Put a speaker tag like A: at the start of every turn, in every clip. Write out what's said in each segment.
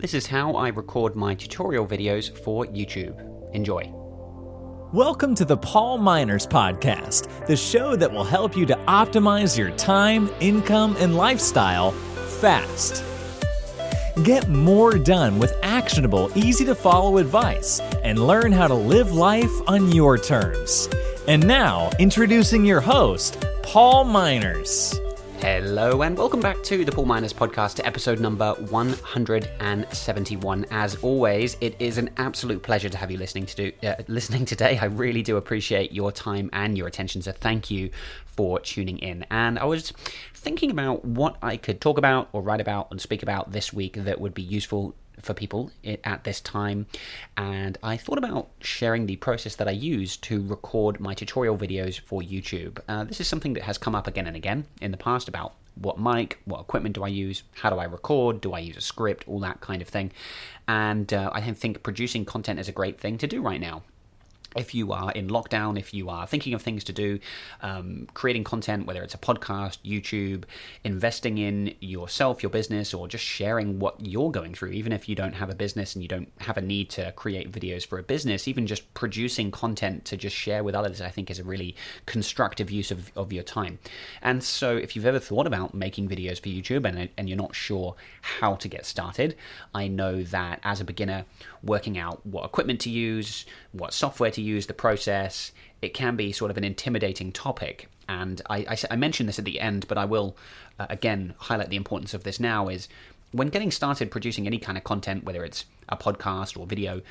A: This is how I record my tutorial videos for YouTube. Enjoy.
B: Welcome to the Paul Minors Podcast, the show that will help you to optimize your time, income, and lifestyle fast. Get more done with actionable, easy to follow advice and learn how to live life on your terms. And now, introducing your host, Paul Minors.
A: Hello and welcome back to the Paul Minors podcast, to episode number 171. As always, it is an absolute pleasure to have you listening to do, uh, listening today. I really do appreciate your time and your attention, so thank you for tuning in. And I was thinking about what I could talk about or write about and speak about this week that would be useful for people at this time and I thought about sharing the process that I use to record my tutorial videos for YouTube. Uh, this is something that has come up again and again in the past about what mic, what equipment do I use, how do I record, do I use a script, all that kind of thing. And uh, I think producing content is a great thing to do right now if you are in lockdown, if you are thinking of things to do, um, creating content, whether it's a podcast, YouTube, investing in yourself, your business, or just sharing what you're going through, even if you don't have a business and you don't have a need to create videos for a business, even just producing content to just share with others, I think is a really constructive use of, of your time. And so, if you've ever thought about making videos for YouTube and, and you're not sure how to get started, I know that as a beginner, working out what equipment to use, what software to use, the process, it can be sort of an intimidating topic. And I, I, I mentioned this at the end, but I will uh, again highlight the importance of this now is when getting started producing any kind of content, whether it's a podcast or video,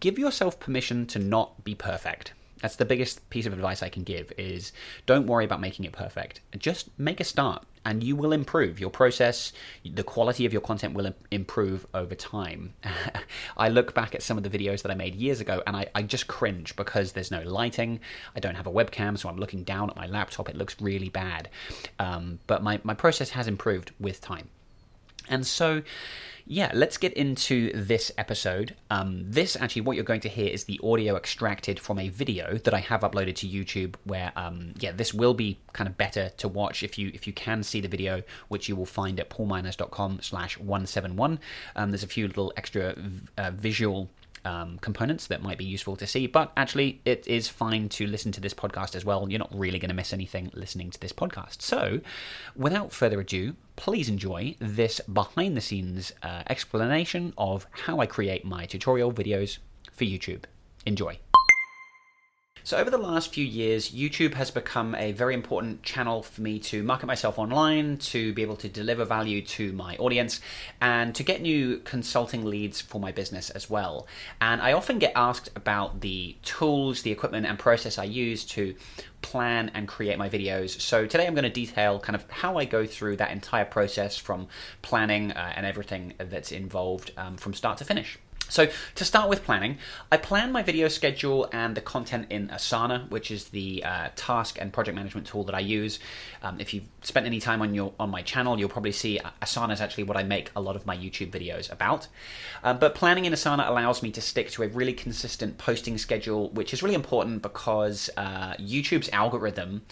A: give yourself permission to not be perfect. That's the biggest piece of advice I can give is don't worry about making it perfect. Just make a start and you will improve. Your process the quality of your content will improve over time. I look back at some of the videos that i made years ago and I, I, just cringe because there's no lighting. I don't have a webcam so i'm looking down at my laptop. It looks really bad. Um, but my, my process has improved with time. And so yeah, let's get into this episode. Um, this actually, what you're going to hear is the audio extracted from a video that I have uploaded to YouTube. Where, um, yeah, this will be kind of better to watch if you if you can see the video, which you will find at paulminors.com/slash one seven one. Um, there's a few little extra uh, visual um, components that might be useful to see. But actually, it is fine to listen to this podcast as well. You're not really going to miss anything listening to this podcast. So, without further ado, please enjoy this behind the scenes uh, explanation of how I create my tutorial videos for YouTube. Enjoy. So, over the last few years, YouTube has become a very important channel for me to market myself online, to be able to deliver value to my audience, and to get new consulting leads for my business as well. And I often get asked about the tools, the equipment, and process I use to plan and create my videos. So today I'm going to detail kind of how I go through that entire process from planning uh, and everything that's involved um, from start to finish. So to start with planning, I plan my video schedule and the content in Asana, which is the uh, task and project management tool that I use. Um, if you've spent any time on your on my channel, you'll probably see Asana is actually what I make a lot of my YouTube videos about. Uh, but planning in Asana allows me to stick to a really consistent posting schedule, which is really important because uh, YouTube's algorithm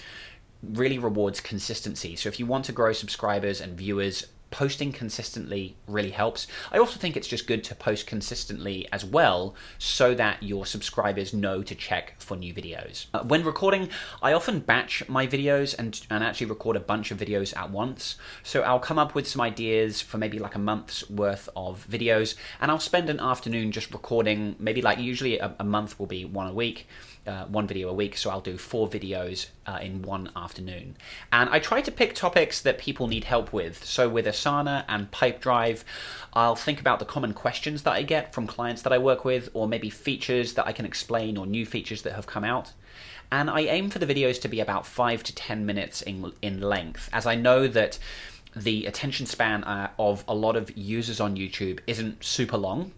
A: really rewards consistency. So if you want to grow subscribers and viewers posting consistently really helps. I also think it's just good to post consistently as well so that your subscribers know to check for new videos. Uh, when recording, I often batch my videos and, and actually record a bunch of videos at once. So I'll come up with some ideas for maybe like a month's worth of videos and I'll spend an afternoon just recording, maybe like usually a, a month will be one a week uh, one video a week, so I'll do four videos uh, in one afternoon. And I try to pick topics that people need help with. So with Asana and Pipedrive, I'll think about the common questions that I get from clients that I work with, or maybe features that I can explain, or new features that have come out. And I aim for the videos to be about five to ten minutes in, in length, as I know that the attention span uh, of a lot of users on YouTube isn't super long.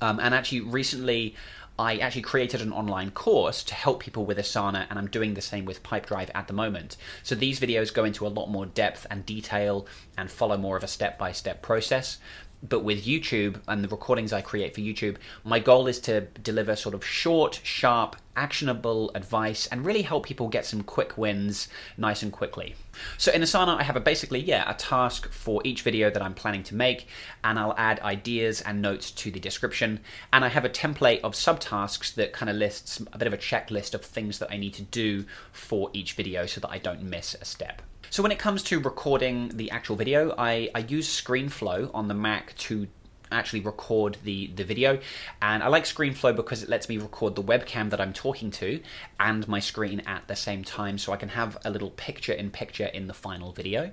A: Um, and actually, recently, I actually created an online course to help people with Asana, and I'm doing the same with Pipedrive at the moment. So these videos go into a lot more depth and detail and follow more of a step by step process. But with YouTube and the recordings I create for YouTube, my goal is to deliver sort of short, sharp, actionable advice and really help people get some quick wins nice and quickly. So in Asana, I have a basically, yeah, a task for each video that I'm planning to make, and I'll add ideas and notes to the description. And I have a template of subtasks that kind of lists a bit of a checklist of things that I need to do for each video so that I don't miss a step. So when it comes to recording the actual video, I, I use ScreenFlow on the Mac to actually record the, the video. And I like ScreenFlow because it lets me record the webcam that I'm talking to and my screen at the same time so I can have a little picture in picture in the final video.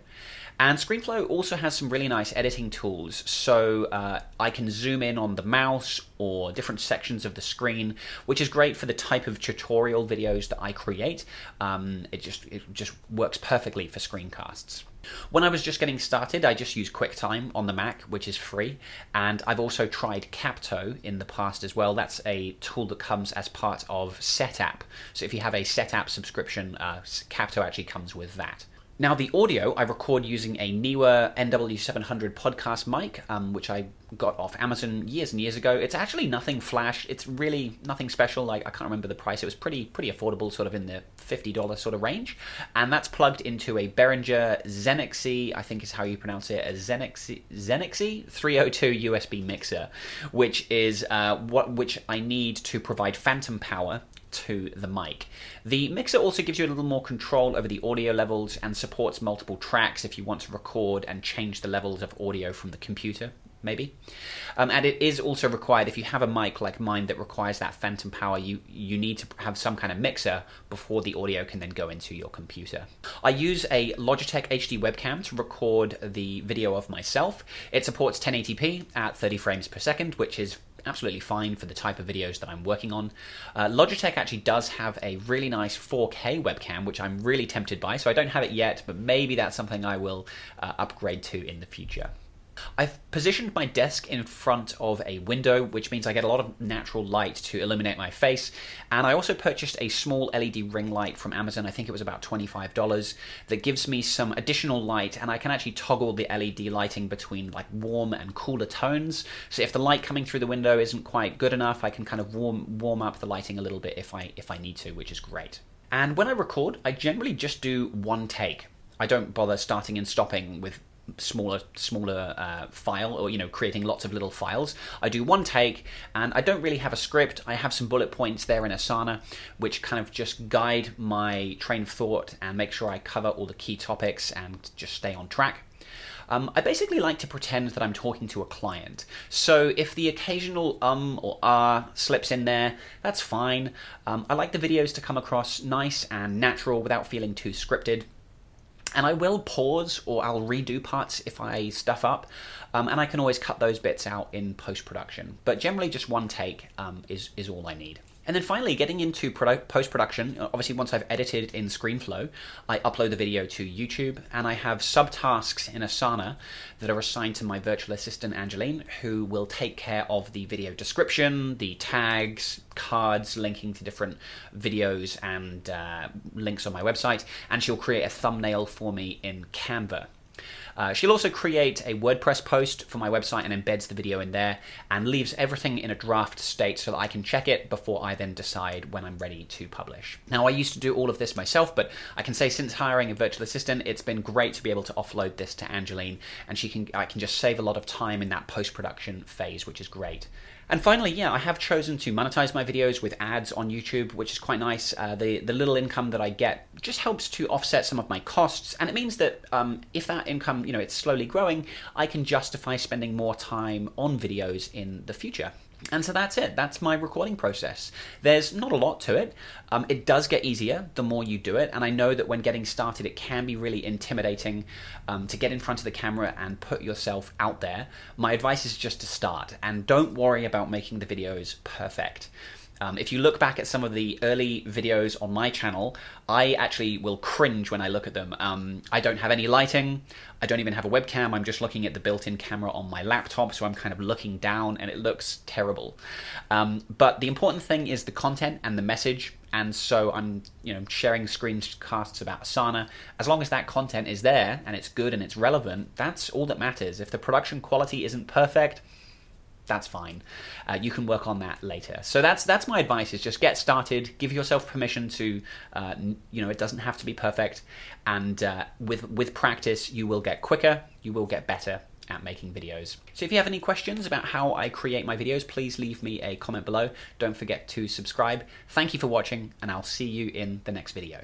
A: And ScreenFlow also has some really nice editing tools, so uh, I can zoom in on the mouse or different sections of the screen, which is great for the type of tutorial videos that I create. Um, it just it just works perfectly for screencasts. When I was just getting started, I just used QuickTime on the Mac, which is free, and I've also tried Capto in the past as well. That's a tool that comes as part of Setapp. So if you have a Setapp subscription, uh, Capto actually comes with that. Now, the audio I record using a Neewer NW700 podcast mic, um, which I got off Amazon years and years ago. It's actually nothing flash. It's really nothing special. Like I can't remember the price. It was pretty pretty affordable, sort of in the fifty dollar sort of range. And that's plugged into a Behringer Xenixy, I think is how you pronounce it, a Xenixy Xenixy 302 USB mixer, which is uh, what which I need to provide phantom power to the mic. The mixer also gives you a little more control over the audio levels and supports multiple tracks if you want to record and change the levels of audio from the computer. Maybe, um, and it is also required if you have a mic like mine that requires that phantom power. You you need to have some kind of mixer before the audio can then go into your computer. I use a Logitech HD webcam to record the video of myself. It supports 1080p at 30 frames per second, which is absolutely fine for the type of videos that I'm working on. Uh, Logitech actually does have a really nice 4K webcam, which I'm really tempted by. So I don't have it yet, but maybe that's something I will uh, upgrade to in the future. I've positioned my desk in front of a window, which means I get a lot of natural light to illuminate my face. And I also purchased a small LED ring light from Amazon. I think it was about $25 that gives me some additional light, and I can actually toggle the LED lighting between like warm and cooler tones. So if the light coming through the window isn't quite good enough, I can kind of warm warm up the lighting a little bit if I if I need to, which is great. And when I record, I generally just do one take. I don't bother starting and stopping with smaller smaller uh, file or you know creating lots of little files i do one take and i don't really have a script i have some bullet points there in asana which kind of just guide my train of thought and make sure i cover all the key topics and just stay on track um, I basically like to pretend that I'm talking to a client. So if the occasional um or ah slips in there, that's fine. Um, I like the videos to come across nice and natural without feeling too scripted and I will pause or I'll redo parts if I stuff up, um, and I can always cut those bits out in post production. But generally, just one take um, is is all I need. And then finally, getting into produ- post production, obviously, once I've edited in ScreenFlow, I upload the video to YouTube, and I have subtasks in Asana that are assigned to my virtual assistant, Angeline, who will take care of the video description, the tags, cards linking to different videos, and uh, links on my website, and she'll create a thumbnail for me in Canva. Uh, she'll also create a WordPress post for my website and embeds the video in there and leaves everything in a draft state so that I can check it before I then decide when I'm ready to publish. Now, I used to do all of this myself, but I can say since hiring a virtual assistant, it's been great to be able to offload this to Angeline, and she can I can just save a lot of time in that post production phase, which is great. And finally, yeah, I have chosen to monetize my videos with ads on YouTube, which is quite nice. Uh, the the little income that I get just helps to offset some of my costs, and it means that um, if that income, you know, it's slowly growing, I can justify spending more time on videos in the future. And so that's it. That's my recording process. There's not a lot to it. Um, it does get easier the more you do it. And I know that when getting started, it can be really intimidating um, to get in front of the camera and put yourself out there. My advice is just to start and don't worry about making the videos perfect. Um, if you look back at some of the early videos on my channel, I actually will cringe when I look at them. Um, I don't have any lighting. I don't even have a webcam. I'm just looking at the built-in camera on my laptop, so I'm kind of looking down, and it looks terrible. Um, but the important thing is the content and the message. And so I'm, you know, sharing screencasts about Asana. As long as that content is there and it's good and it's relevant, that's all that matters. If the production quality isn't perfect, that's fine. Uh, you can work on that later. So that's that's my advice: is just get started, give yourself permission to, uh, you know, it doesn't have to be perfect, and uh, with with practice, you will get quicker, you will get better at making videos. So if you have any questions about how I create my videos, please leave me a comment below. Don't forget to subscribe. Thank you for watching, and I'll see you in the next video.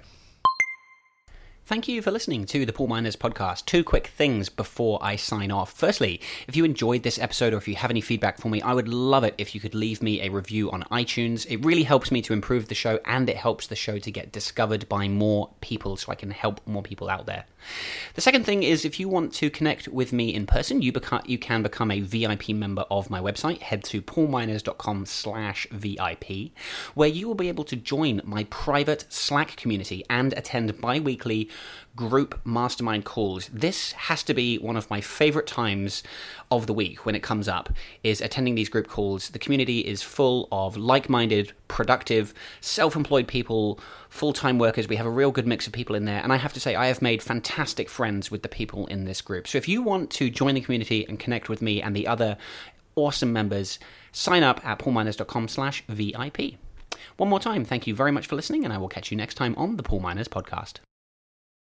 A: Thank you for listening to the Paul Minors podcast. Two quick things before I sign off. Firstly, if you enjoyed this episode or if you have any feedback for me, I would love it if you could leave me a review on iTunes. It really helps me to improve the show and it helps the show to get discovered by more people so I can help more people out there. The second thing is if you want to connect with me in person, you, beca- you can become a VIP member of my website. Head to paulminors.com slash VIP, where you will be able to join my private Slack community and attend bi-weekly group mastermind calls. This has to be one of my favorite times of the week when it comes up is attending these group calls. The community is full of like-minded, productive, self-employed people, full-time workers. We have a real good mix of people in there, and I have to say I have made fantastic friends with the people in this group. So if you want to join the community and connect with me and the other awesome members, sign up at paulminors.com slash VIP. One more time, thank you very much for listening, and I will catch you next time on the Paul Minors Podcast.